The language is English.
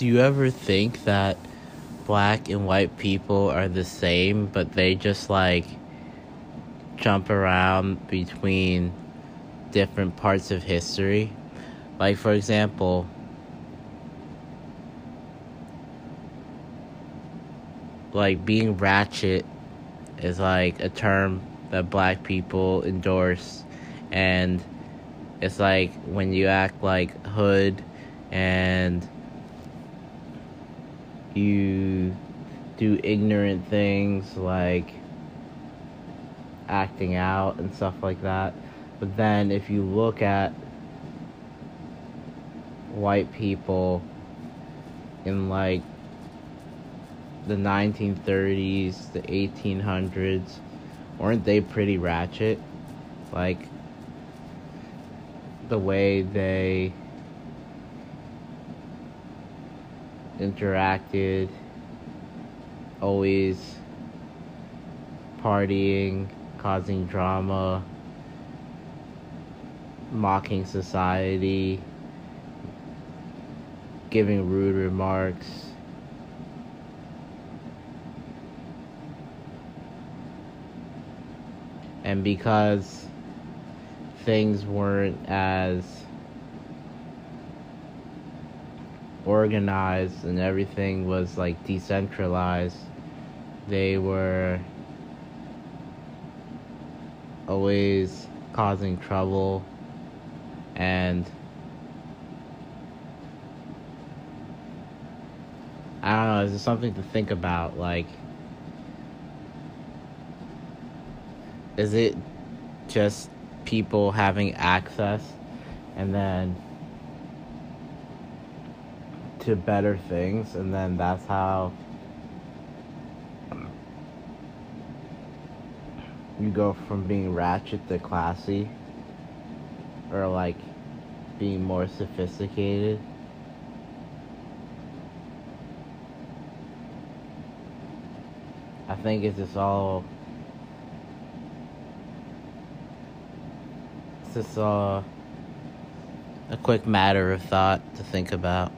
do you ever think that black and white people are the same, but they just like jump around between different parts of history? Like, for example, like being ratchet is like a term that black people endorse and it's like when you act like hood and you do ignorant things like acting out and stuff like that. But then if you look at white people in like the 1930s, the 1800s, weren't they pretty ratchet? Like the way they interacted, always partying, causing drama, mocking society, giving rude remarks. And because things weren't as organized and everything was like decentralized, they were always causing trouble and I don't know, it's just something to think about. Like, is it just people having access and then to better things, and then that's how you go from being ratchet to classy, or like being more sophisticated. I think it's just all. It's just all a quick matter of thought to think about.